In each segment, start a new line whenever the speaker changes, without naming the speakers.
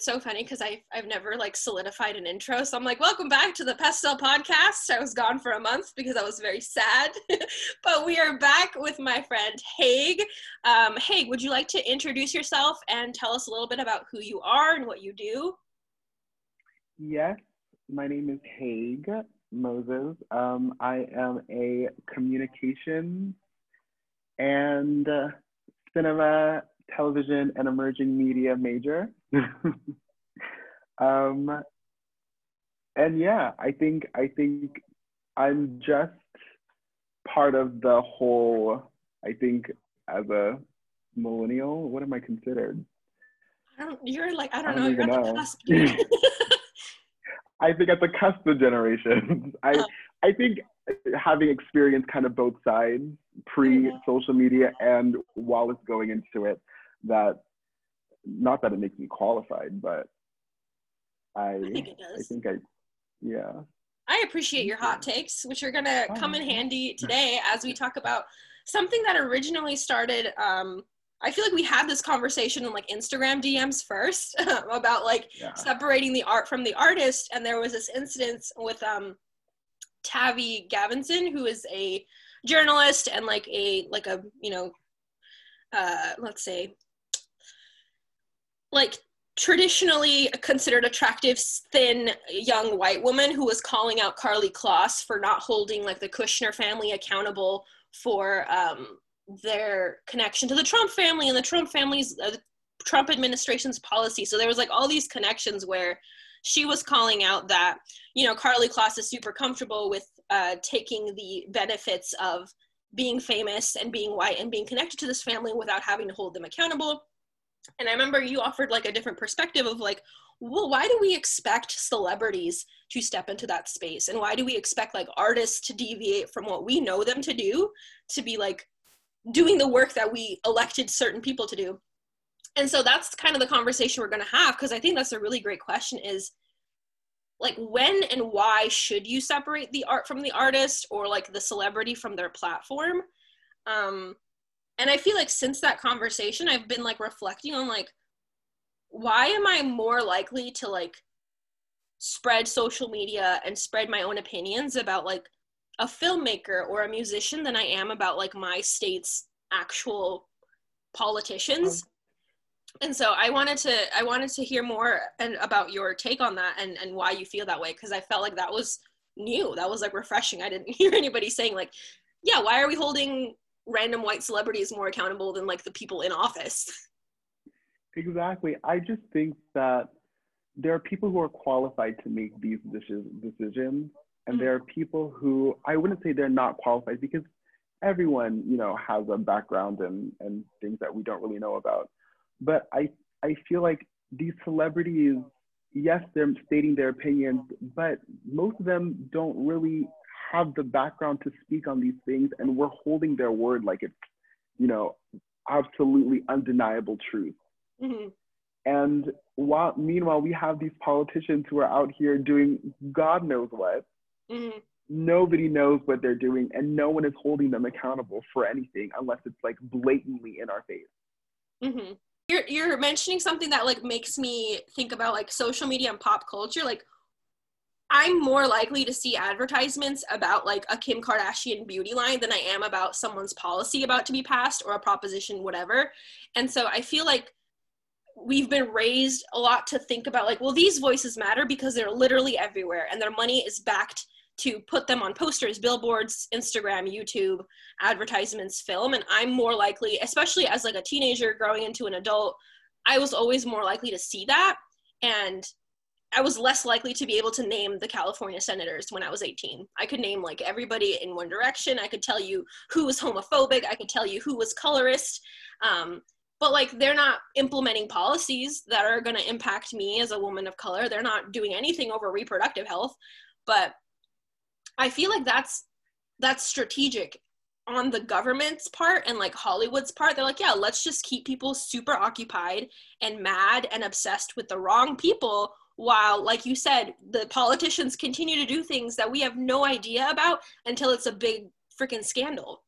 it's so funny because I've, I've never like solidified an intro. So I'm like, welcome back to the Pastel podcast. I was gone for a month because I was very sad. but we are back with my friend Haig. Um, Haig, would you like to introduce yourself and tell us a little bit about who you are and what you do?
Yes, my name is Haig Moses. Um, I am a communications and uh, cinema television and emerging media major. um, and yeah, I think I think I'm just part of the whole. I think as a millennial, what am I considered?
I don't. You're like I don't, I don't know. You're on know. the cusp.
I think at the cusp of generations. I uh, I think having experienced kind of both sides pre social media and while it's going into it, that not that it makes me qualified, but I, I think it does. I think I, yeah.
I appreciate your hot takes, which are going to oh. come in handy today as we talk about something that originally started. Um, I feel like we had this conversation in like Instagram DMs first about like yeah. separating the art from the artist, and there was this incident with um, Tavi Gevinson, who is a journalist and like a like a you know, uh, let's say like traditionally considered attractive, thin, young white woman who was calling out Karlie Kloss for not holding like the Kushner family accountable for um, their connection to the Trump family and the Trump family's uh, Trump administration's policy. So there was like all these connections where she was calling out that you know Karlie Kloss is super comfortable with uh, taking the benefits of being famous and being white and being connected to this family without having to hold them accountable and i remember you offered like a different perspective of like well why do we expect celebrities to step into that space? And why do we expect like artists to deviate from what we know them to do to be like doing the work that we elected certain people to do? And so that's kind of the conversation we're going to have because i think that's a really great question is like when and why should you separate the art from the artist or like the celebrity from their platform? Um and i feel like since that conversation i've been like reflecting on like why am i more likely to like spread social media and spread my own opinions about like a filmmaker or a musician than i am about like my state's actual politicians? Um. And so i wanted to i wanted to hear more and about your take on that and and why you feel that way because i felt like that was new. That was like refreshing. I didn't hear anybody saying like yeah why are we holding random white celebrities more accountable than like the people in office.
Exactly. I just think that there are people who are qualified to make these decisions, and mm-hmm. there are people who I wouldn't say they're not qualified because everyone, you know, has a background and, and things that we don't really know about. But I, I feel like these celebrities, yes, they're stating their opinions, but most of them don't really have the background to speak on these things and we're holding their word like it's, you know, absolutely undeniable truth. Mm-hmm. And while meanwhile we have these politicians who are out here doing God knows what. Mm-hmm. Nobody knows what they're doing, and no one is holding them accountable for anything unless it's like blatantly in our face.
Mm-hmm. You're you're mentioning something that like makes me think about like social media and pop culture. Like I'm more likely to see advertisements about like a Kim Kardashian beauty line than I am about someone's policy about to be passed or a proposition, whatever. And so I feel like we've been raised a lot to think about like, well, these voices matter because they're literally everywhere and their money is backed to put them on posters, billboards, Instagram, YouTube, advertisements, film. And I'm more likely, especially as like a teenager growing into an adult, I was always more likely to see that. And I was less likely to be able to name the California senators when I was 18. I could name like everybody in One Direction. I could tell you who was homophobic. I could tell you who was colorist. Um, but like they're not implementing policies that are going to impact me as a woman of color. They're not doing anything over reproductive health. But I feel like that's that's strategic on the government's part and like Hollywood's part, they're like, yeah, let's just keep people super occupied and mad and obsessed with the wrong people while like you said the politicians continue to do things that we have no idea about until it's a big freaking scandal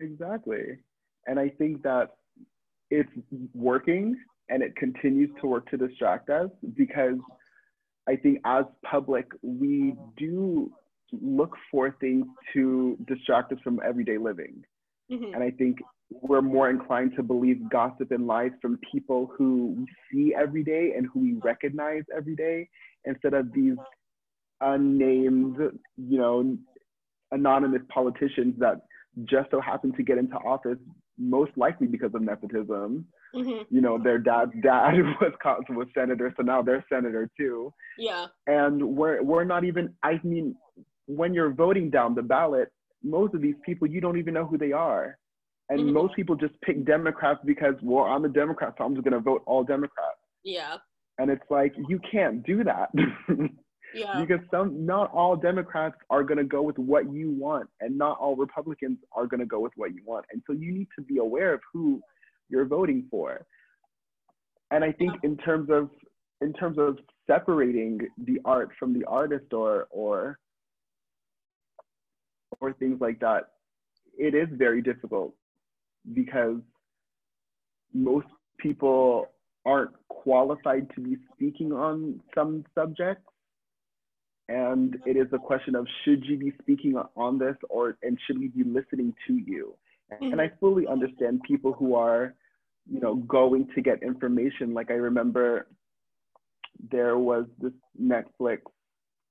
exactly and i think that it's working and it continues to work to distract us because I think as public, we do look for things to distract us from everyday living. Mm-hmm. And I think we're more inclined to believe gossip and lies from people who we see every day and who we recognize every day instead of these unnamed, you know, anonymous politicians that just so happen to get into office most likely because of nepotism. Mm-hmm. You know, their dad's dad was was senator, so now they're senator too.
Yeah.
And we're we're not even. I mean, when you're voting down the ballot, most of these people you don't even know who they are, and mm-hmm. most people just pick Democrats because well, I'm a Democrat, so I'm just gonna vote all Democrats.
Yeah.
And it's like you can't do that.
Yeah.
Because some, not all Democrats are going to go with what you want, and not all Republicans are going to go with what you want. And so you need to be aware of who you're voting for. And I think in terms of in terms of separating the art from the artist or or or things like that, it is very difficult because most people aren't qualified to be speaking on some subjects and it is a question of should you be speaking on this or and should we be listening to you mm-hmm. and i mm-hmm. fully understand people who are you know going to get information like i remember there was this netflix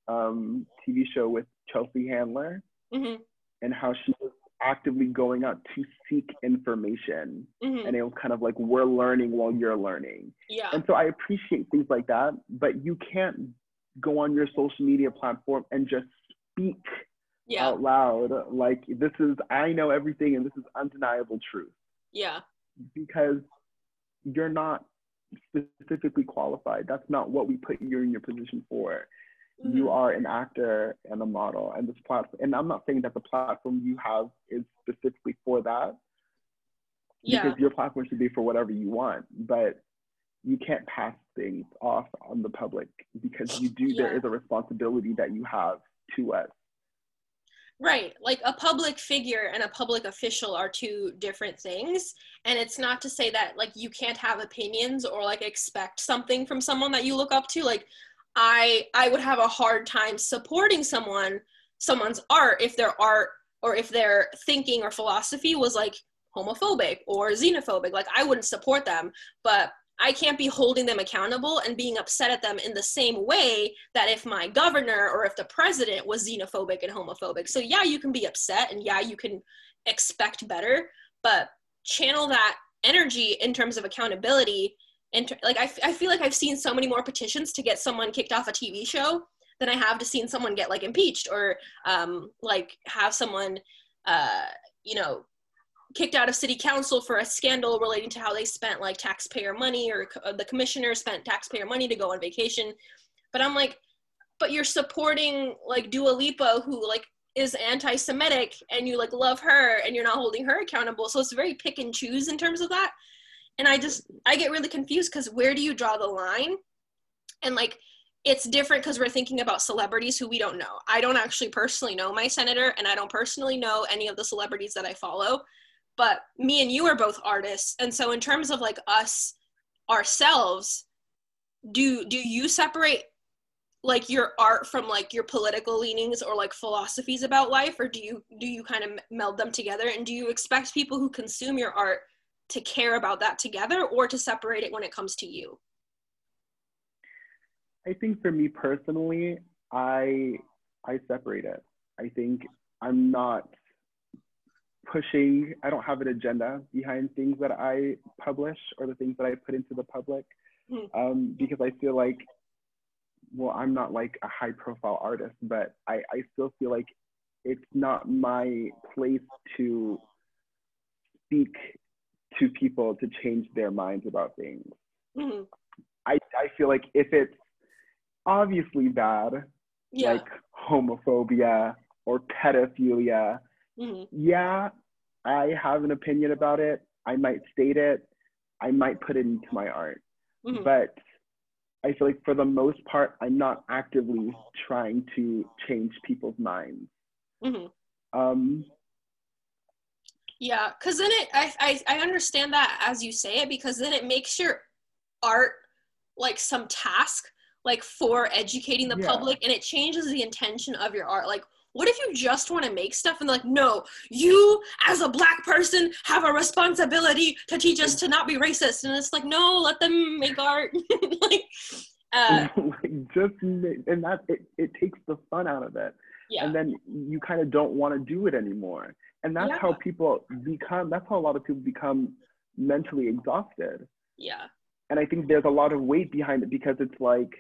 um, tv show with chelsea handler mm-hmm. and how she was actively going out to seek information mm-hmm. and it was kind of like we're learning while you're learning.
Yeah.
And so i appreciate things like that but you can't go on your social media platform and just speak
yeah.
out loud like this is i know everything and this is undeniable truth.
Yeah.
Because you're not specifically qualified. That's not what we put you in your position for mm-hmm. you are an actor and a model and this platform and i'm not saying that the platform you have is specifically for that
yeah.
because your platform should be for whatever you want but you can't pass things off on the public because you do yeah. there is a responsibility that you have to us
right like a public figure and a public official are two different things and it's not to say that like you can't have opinions or like expect something from someone that you look up to like i i would have a hard time supporting someone someone's art if their art or if their thinking or philosophy was like homophobic or xenophobic like i wouldn't support them but I can't be holding them accountable and being upset at them in the same way that if my governor or if the president was xenophobic and homophobic. So, yeah, you can be upset and yeah, you can expect better, but channel that energy in terms of accountability. And like, I, I feel like I've seen so many more petitions to get someone kicked off a TV show than I have to seen someone get like impeached or um, like have someone, uh, you know, kicked out of city council for a scandal relating to how they spent like taxpayer money or uh, the commissioner spent taxpayer money to go on vacation. But i'm like but you're supporting like Dua Lipa who like is anti-semitic and you like love her and you're not holding her accountable. So it's very pick and choose in terms of that and i just i get really confused because where do you draw the line? And like it's different because we're thinking about celebrities who we don't know. I don't actually personally know my senator and i don't personally know any of the celebrities that i follow. But me and you are both artists. And so in terms of like us ourselves do do you separate like your art from like your political leanings or like philosophies about life? Or do you do you kind of meld them together? And do you expect people who consume your art to care about that together or to separate it when it comes to you
i think for me personally i i separate it i think i'm not pushing, I don't have an agenda behind things that I publish or the things that I put into the public hmm. um, because I feel like, well, I'm not like a high profile artist, but I, I still feel like it's not my place to speak to people to change their minds about things. Mm-hmm. I, I feel like if it's obviously bad, yeah. like homophobia or pedophilia, Mm-hmm. Yeah, I have an opinion about it. I might state it. I might put it into my art. Mm-hmm. But I feel like for the most part, I'm not actively trying to change people's minds. Mm-hmm. Um,
yeah, because then it, I, I, I understand that as you say it, because then it makes your art like some task like for educating the
Yeah.
public and it changes the intention of your art. Like what if you just want to make stuff and like no you as a black person have a responsibility to teach us to not be racist and it's like no let them make art. Like uh
like just and that it, it takes the fun out of it.
Yeah.
And then you kind of don't want to do it anymore and that's how people become that's how a lot of people become mentally exhausted.
Yeah.
And i think there's a lot of weight behind it because it's like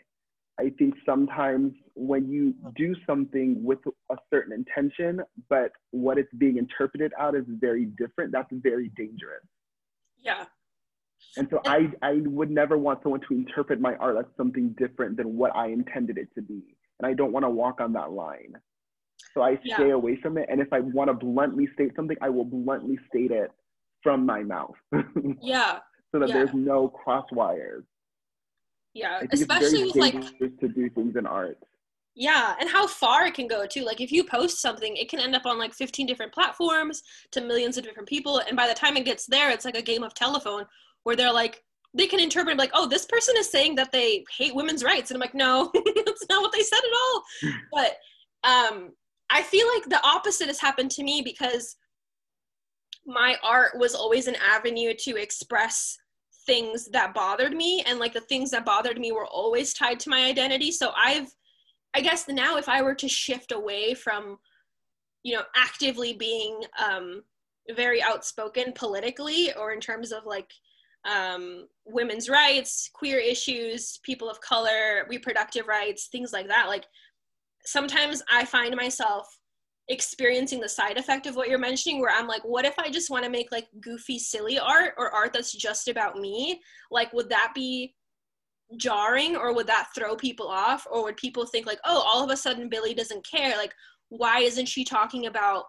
i think sometimes when you do something with a certain intention but what it's being interpreted out is very different that's very dangerous.
Yeah.
And so I, I would never want someone to interpret my art as something different than what I intended it to be. And I don't want to walk on that line. So I
Yeah.
stay away from it. And if I want to bluntly state something, I will bluntly state it from my mouth
yeah.
so that
Yeah.
there's no cross wires.
yeah especially with like
to do things in art.
Yeah, and how far it can go too. Like if you post something, it can end up on like 15 different platforms to millions of different people. And by the time it gets there, it's like a game of telephone where they're like, they can interpret like, oh, this person is saying that they hate women's rights. And I'm like, no, that's not what they said at all. but um, I feel like the opposite has happened to me because my art was always an avenue to express things that bothered me. And like the things that bothered me were always tied to my identity. So I've I guess now if I were to shift away from, you know, actively being um, very outspoken politically or in terms of like um, women's rights, queer issues, people of color, reproductive rights, things like that, like sometimes I find myself experiencing the side effect of what you're mentioning where I'm like, what if I just want to make like goofy, silly art or art that's just about me? Like, would that be jarring or would that throw people off? Or would people think like oh all of a sudden billy doesn't care. Like why isn't she talking about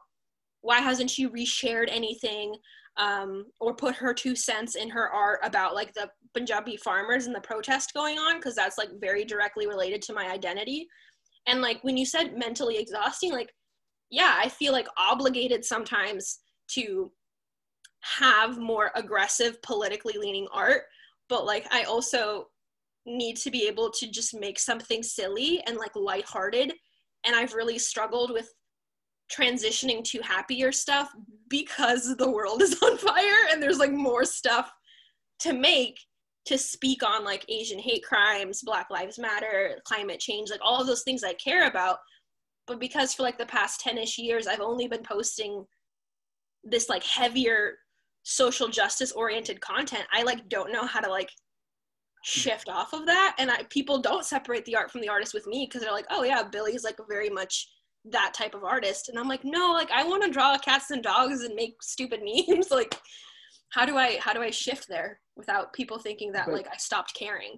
why hasn't she reshared anything um, or put her two cents in her art about like the punjabi farmers and the protest going on? Because that's like very directly related to my identity and like when you said mentally exhausting like yeah i feel like obligated sometimes to have more aggressive politically leaning art. But like i also need to be able to just make something silly and like lighthearted. And I've really struggled with transitioning to happier stuff mm-hmm. because the world is on fire and there's like more stuff to make to speak on like Asian hate crimes, Black Lives Matter, climate change, like all of those things I care about. But because for like the past 10 ish years, I've only been posting this like heavier social justice oriented content, I like don't know how to like shift off of that and I, people don't separate the art from the artist with me because they're like oh yeah billy's like very much that type of artist and i'm like no like i want to draw cats and dogs and make stupid memes like how do i how do i shift there without people thinking that
But-
like i stopped caring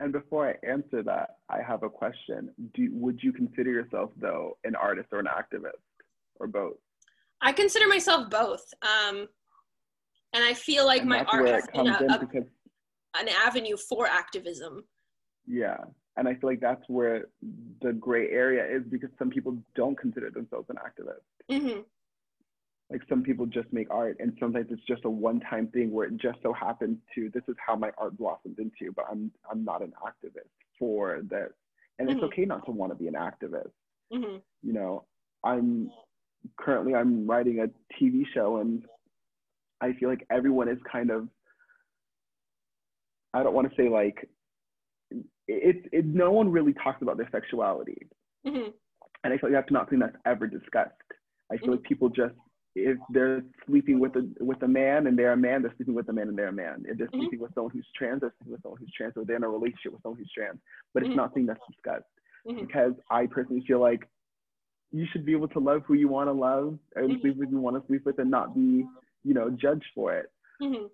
And before I answer that, I have a question. Do would you consider yourself though an artist or an activist or both?
i consider myself both um and i feel like
and
my art has been a, a,
because
an avenue for activism
yeah, and I feel like that's where the gray area is because some people don't consider themselves an activist.
hmm
Like some people just make art, and sometimes it's just a one-time thing where it just so happens to this is how my art blossomed into, but I'm I'm not an activist for this, and it's
Mhm.
okay not to want to be an activist.
hmm
you know i'm currently i'm writing a tv show and i feel like everyone is kind of i don't want to say like it, it no one really talks about their sexuality.
Hmm
and i feel like that's not something that's ever discussed. I feel like people just if they're sleeping with a with a man and they're a man they're sleeping with a man and they're a man if they're
Mhm.
sleeping with someone who's trans they're sleeping with someone who's trans or they're in a relationship with someone who's trans but it's
Mhm.
not something that's discussed
hmm
because I personally feel like you should be able to love who you want to love and
Mhm.
sleep with who you want to sleep with and not be, you know, judged for it.
hmm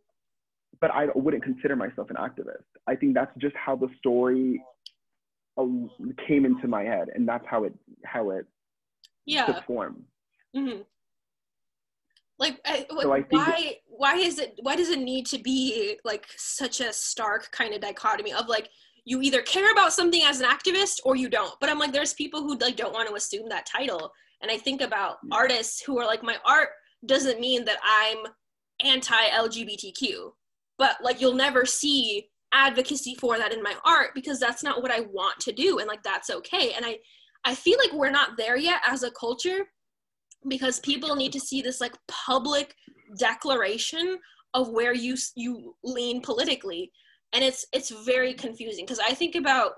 But I wouldn't consider myself an activist. I think that's just how the story uh, came into my head, and that's how it how it
yeah
took form.
hmm Like,
So
why? Why is it? Why does it need to be like such a stark kind of dichotomy of like you either care about something as an activist or you don't? But I'm like, there's people who like don't want to assume that title, and I think about
Yeah.
artists who are like, my art doesn't mean that I'm anti-LGBTQ. but like you'll never see advocacy for that in my art because that's not what I want to do and like that's okay and I I feel like we're not there yet as a culture because people need to see this like public declaration of where you you lean politically. And it's it's very confusing because I think about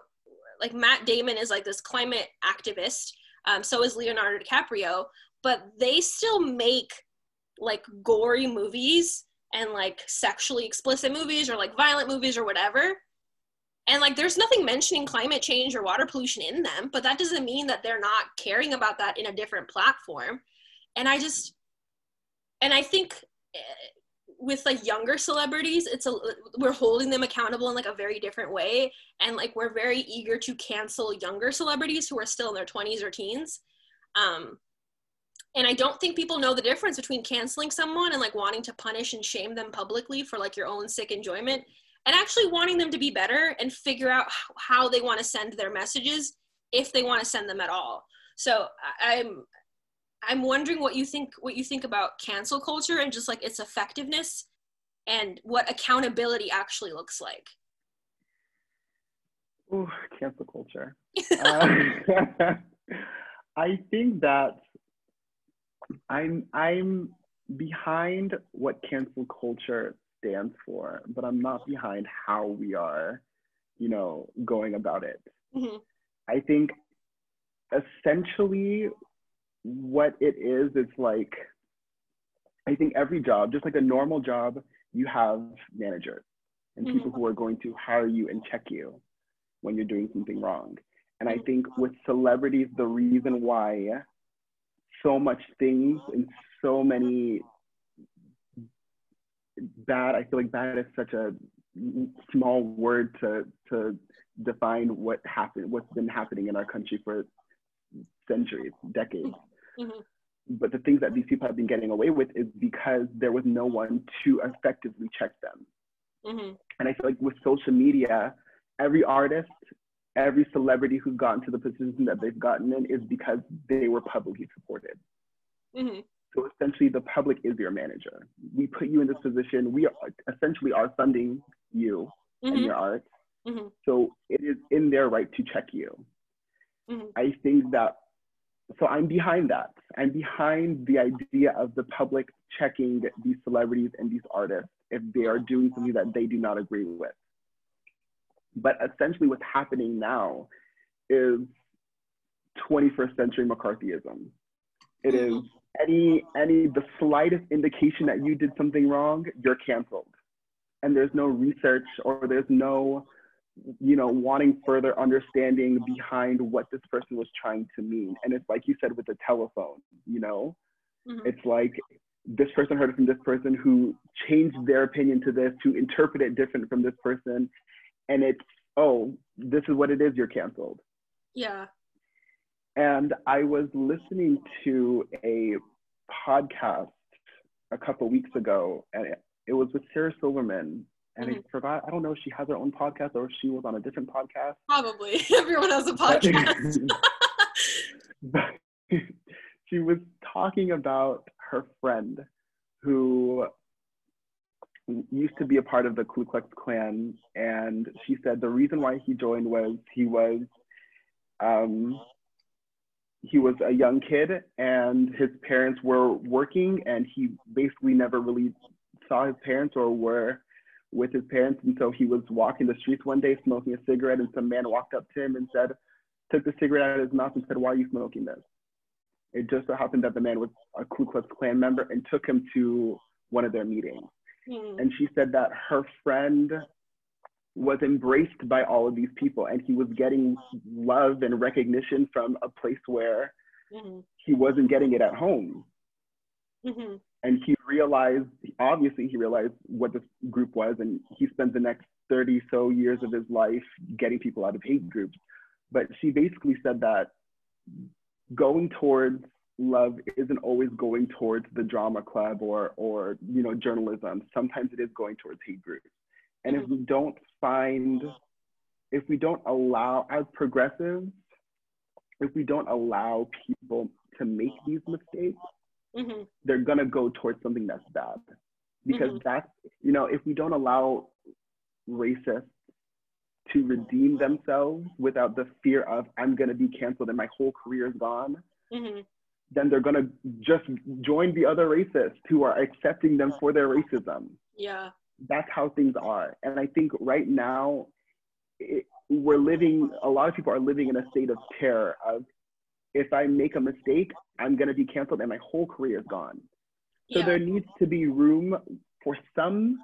like Matt Damon is like this climate activist um, so is Leonardo DiCaprio but they still make like gory movies and like sexually explicit movies or like violent movies or whatever and like there's nothing mentioning climate change or water pollution in them but that doesn't mean that they're not caring about that in a different platform. And i just and i think eh, with like younger celebrities it's a we're holding them accountable in like a very different way. And like we're very eager to cancel younger celebrities who are still in their 20s or teens. Um and i don't think people know the difference between canceling someone and like wanting to punish and shame them publicly for like your own sick enjoyment and actually wanting them to be better and figure out how they want to send their messages if they want to send them at all. So i'm i'm wondering what you think what you think about cancel culture and just like its effectiveness and what accountability actually looks like.
Ooh, cancel culture. Uh, i think that I'm I'm behind what cancel culture stands for, but I'm not behind how we are, you know, going about it. Mm-hmm. I think essentially what it is, it's like I think every job, just like a normal job, you have managers and mm-hmm. people who are going to hire you and check you when you're doing something wrong. And I think with celebrities, the reason why so much things and so many bad. I feel like bad is such a small word to to define what happened, what's been happening in our country for centuries, decades. Mm-hmm. But the things that these people have been getting away with is because there was no one to effectively check them. Mm-hmm. And I feel like with social media, every artist, every celebrity who's gotten to the position that they've gotten in is because they were publicly supported. Mm-hmm. So essentially, the public is your manager. We put you in this position. We are, essentially are funding you mm-hmm. and your art. Mm-hmm. So it is in their right to check you. Mm-hmm. I think that, so I'm behind that. I'm behind the idea of the public checking these celebrities and these artists if they are doing something that they do not agree with. But essentially, what's happening now is 21st century McCarthyism. It is any any the slightest indication that you did something wrong, you're canceled. And there's no research or there's no you know wanting further understanding behind what this person was trying to mean. And it's like you said with the telephone, you know, mm-hmm. it's like this person heard it from this person who changed their opinion to this to interpret it different from this person and it's oh this is what it is you're canceled
yeah
and i was listening to a podcast a couple weeks ago and it, it, was with sarah silverman. And mm-hmm. i forgot i don't know if she has her own podcast or if she was on a different podcast.
Probably. Everyone has a podcast.
but she was talking about her friend who used to be a part of the Ku Klux Klan, and she said the reason why he joined was he was um, he was a young kid and his parents were working, and he basically never really saw his parents or were with his parents, and so he was walking the streets one day smoking a cigarette, and some man walked up to him and said, took the cigarette out of his mouth and said, "Why are you smoking this?" It just so happened that the man was a Ku Klux Klan member and took him to one of their meetings Mm. And she said that her friend was embraced by all of these people and he was getting love and recognition from a place where mm-hmm. he wasn't getting it at home. Mm-hmm. And he realized, obviously, he realized what this group was, and he spent the next 30 so years of his life getting people out of hate groups. But she basically said that going towards love isn't always going towards the drama club or or you know journalism sometimes it is going towards hate groups and if we don't find if we don't allow as progressives if we don't allow people to make these mistakes mm-hmm. they're going to go towards something that's bad because mm-hmm. that's you know, if we don't allow racists to redeem themselves without the fear of I'm gonna be canceled and my whole career is gone, mm-hmm. then they're gonna just join the other racists who are accepting them for their racism.
Yeah.
That's how things are. And I think right now, it, we're living, a lot of people are living in a state of terror of if I make a mistake, I'm gonna be canceled and my whole career is gone. So yeah. there needs to be room for some,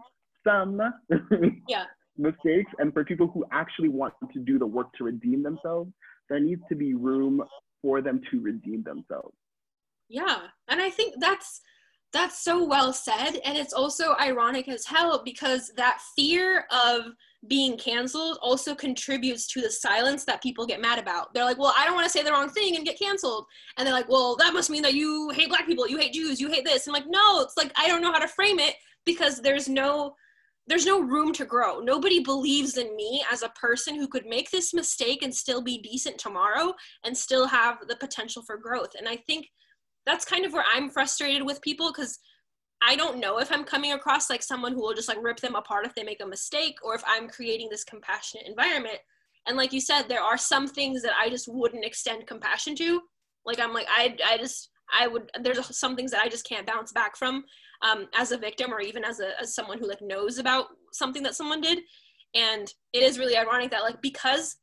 some
yeah
mistakes and for people who actually want to do the work to redeem themselves, there needs to be room for them to redeem themselves.
Yeah. And I think that's that's so well said and it's also ironic as hell because that fear of being canceled also contributes to the silence that people get mad about. They're like, "Well, I don't want to say the wrong thing and get canceled." And they're like, "Well, that must mean that you hate black people, you hate Jews, you hate this." And I'm like, "No, it's like I don't know how to frame it because there's no there's no room to grow. Nobody believes in me as a person who could make this mistake and still be decent tomorrow and still have the potential for growth. And I think that's kind of where I'm frustrated with people because I don't know if I'm coming across like someone who will just like rip them apart if they make a mistake or if I'm creating this compassionate environment. And like you said, there are some things that I just wouldn't extend compassion to. Like I'm like I I just I would there's some things that I just can't bounce back from um, as a victim or even as a as someone who like knows about something that someone did. And it is really ironic that like because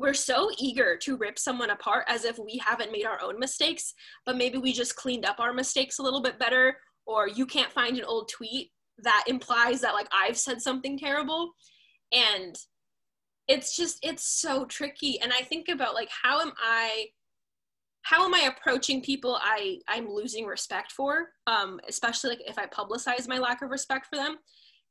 we're so eager to rip someone apart as if we haven't made our own mistakes, but maybe we just cleaned up our mistakes a little bit better, or you can't find an old tweet that implies that like I've said something terrible. And it's just it's so tricky. And I think about like how am I how am I approaching people I I'm losing respect for, um, especially like if I publicize my lack of respect for them.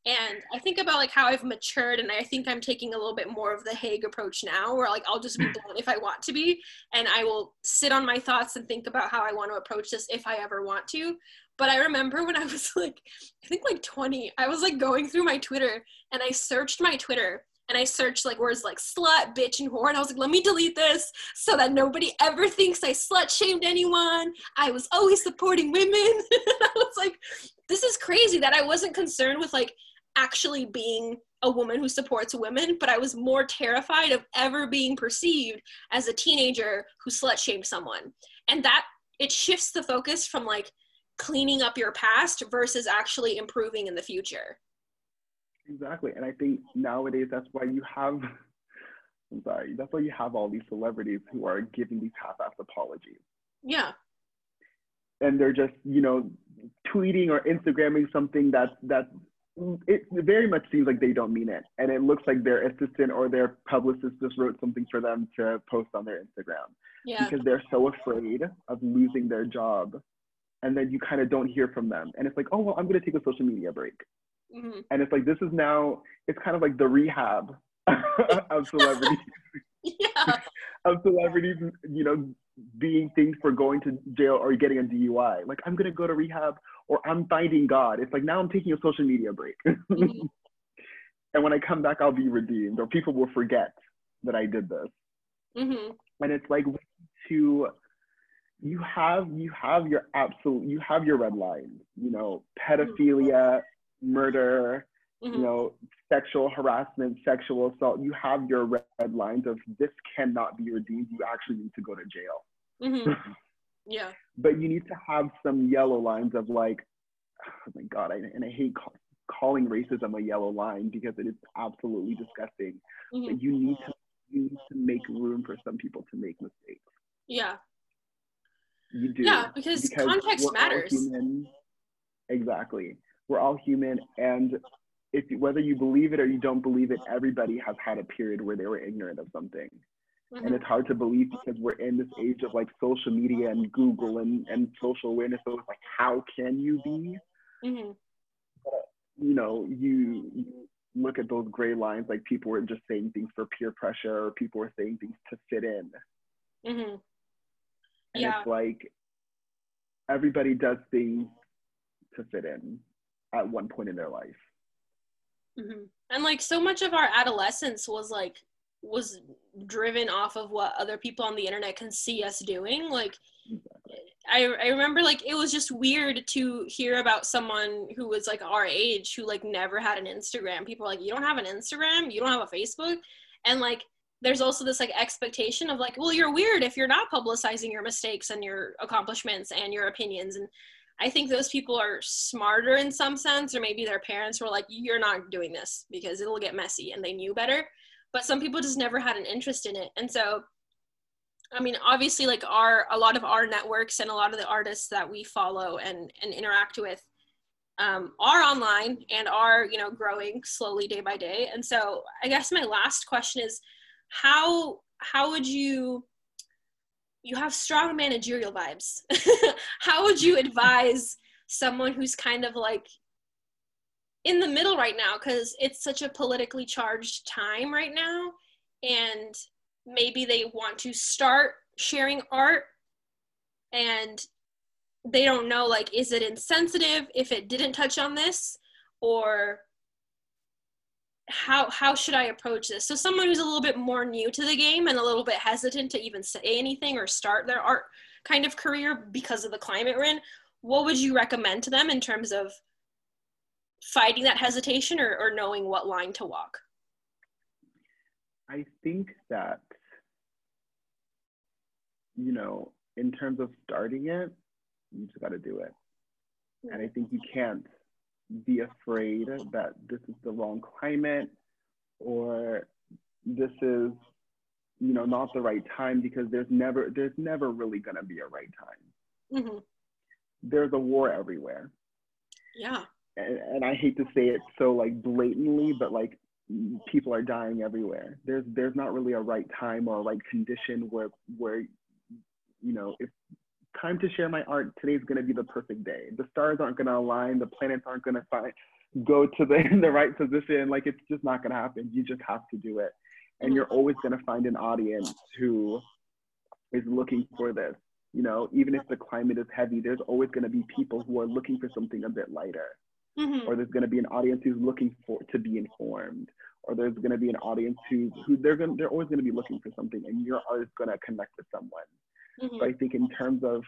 And I think about like how I've matured, and I think I'm taking a little bit more of the Haig approach now, where like I'll just be hmm. blunt if I want to be, and I will sit on my thoughts and think about how I want to approach this if I ever want to. But I remember when I was like, I think like 20, I was like going through my Twitter, and I searched my Twitter, and I searched like words like slut, bitch, and whore. And I was like, let me delete this so that nobody ever thinks I slut shamed anyone. I was always supporting women. I was like, this is crazy that I wasn't concerned with like actually being a woman who supports women, but I was more terrified of ever being perceived as a teenager who slut shamed someone. And that it shifts the focus from like cleaning up your past versus actually improving in the future.
Exactly. And I think nowadays that's why you have, I'm sorry, that's why you have all these celebrities who are giving these half ass apologies.
Yeah.
And they're just, you know, tweeting or Instagramming something that's, that's, it very much seems like they don't mean it. And it looks like their assistant or their publicist just wrote something for them to post on their Instagram.
Yeah.
Because they're so afraid of losing their job. And then you kind of don't hear from them. And it's like, oh, well, I'm going to take a social media break. Mm-hmm. And it's like this is now it's kind of like the rehab of celebrities.
yeah.
of celebrities, you know, being things for going to jail or getting a DUI. Like I'm gonna go to rehab or I'm finding God. It's like now I'm taking a social media break. Mm-hmm. and when I come back, I'll be redeemed, or people will forget that I did this.
Mm-hmm.
And it's like to you have you have your absolute you have your red lines. You know, pedophilia, murder, mm-hmm. you know, sexual harassment, sexual assault, you have your red lines of this cannot be redeemed. You actually need to go to jail.
Mm-hmm. yeah.
But you need to have some yellow lines of like, oh my God, I, and I hate call, calling racism a yellow line because it is absolutely disgusting. Mm-hmm. But you need to you need to make room for some people to make mistakes.
Yeah.
You do.
Yeah, because, because context matters.
Exactly we're all human and if whether you believe it or you don't believe it everybody has had a period where they were ignorant of something mm-hmm. and it's hard to believe because we're in this age of like social media and google and, and social awareness so it's like how can you be
mm-hmm.
but, you know you, you look at those gray lines like people were just saying things for peer pressure or people were saying things to fit in
mm-hmm.
and
yeah.
it's like everybody does things to fit in at one point in their life.
Mm-hmm. And like so much of our adolescence was like was driven off of what other people on the internet can see us doing. Like. I, I remember like it was just weird to hear about someone who was like our age who like never had an Instagram. People like, you don't have an Instagram, you don't have a Facebook, and like there's also this like expectation of like, well, you're weird if you're not publicizing your mistakes and your accomplishments and your opinions. And I think those people are smarter in some sense, or maybe their parents were like, you're not doing this because it'll get messy, and they knew better. But some people just never had an interest in it, and so I mean, obviously, like our a lot of our networks and a lot of the artists that we follow and and interact with um, are online and are you know growing slowly day by day. And so, I guess my last question is, how how would you you have strong managerial vibes? how would you advise someone who's kind of like in the middle right now because it's such a politically charged time right now and maybe they want to start sharing art and they don't know like is it insensitive if it didn't touch on this or how how should i approach this? So someone who's a little bit more new to the game and a little bit hesitant to even say anything or start their art kind of career because of the climate we're in what would you recommend to them in terms of fighting that hesitation or, or knowing what line to walk
i think that you know, in terms of starting it, you just got to do it. And I think you can't be afraid that this is the wrong climate or this is, you know, not the right time because there's never there's never really gonna be a right time. Mm-hmm. There's a war everywhere.
Yeah.
And, and I hate to say it so like blatantly, but like people are dying everywhere. There's there's not really a right time or right condition where where you know, if time to share my art, today's going to be the perfect day. The stars aren't going to align, the planets aren't going to find go to the the right position. Like it's just not going to happen. You just have to do it, and you're always going to find an audience who is looking for this. You know, even if the climate is heavy, there's always going to be people who are looking for something a bit lighter. Mm-hmm. Or there's going to be an audience who's looking for to be informed, or there's going to be an audience who who they're going they're always going to be looking for something, and your art is going to connect with someone. Mm-hmm. So I think in terms of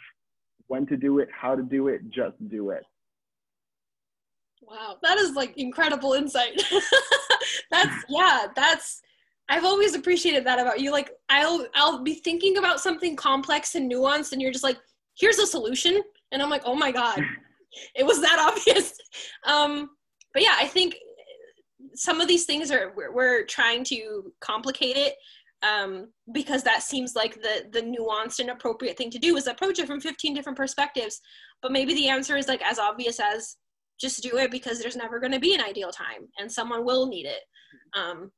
when to do it, how to do it, just do it.
Wow, that is like incredible insight. that's yeah, that's I've always appreciated that about you. Like I'll I'll be thinking about something complex and nuanced and you're just like, here's a solution. And I'm like, oh my God, it was that obvious. Um, but yeah, I think some of these things are we're, we're trying to complicate it um, because that seems like the the nuanced and appropriate thing to do is approach it from 15 different perspectives. But maybe the answer is like as obvious as just do it because there's never going to be an ideal time and someone will need it. Um,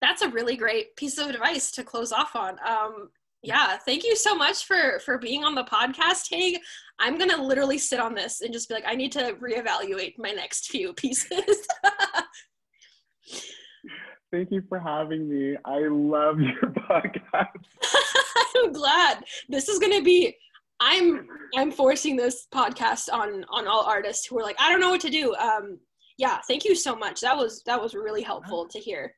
that's a really great piece of advice to close off on. Um, yeah thank you so much for for being on the podcast Haig. i'm gonna literally sit on this and just be like i need to reevaluate my next few pieces
Thank you for having me. I love your podcast.
I'm glad. This is gonna be I'm I'm forcing this podcast on on all artists who are like, I don't know what to do. Um yeah, thank you so much. That was that was really helpful to hear.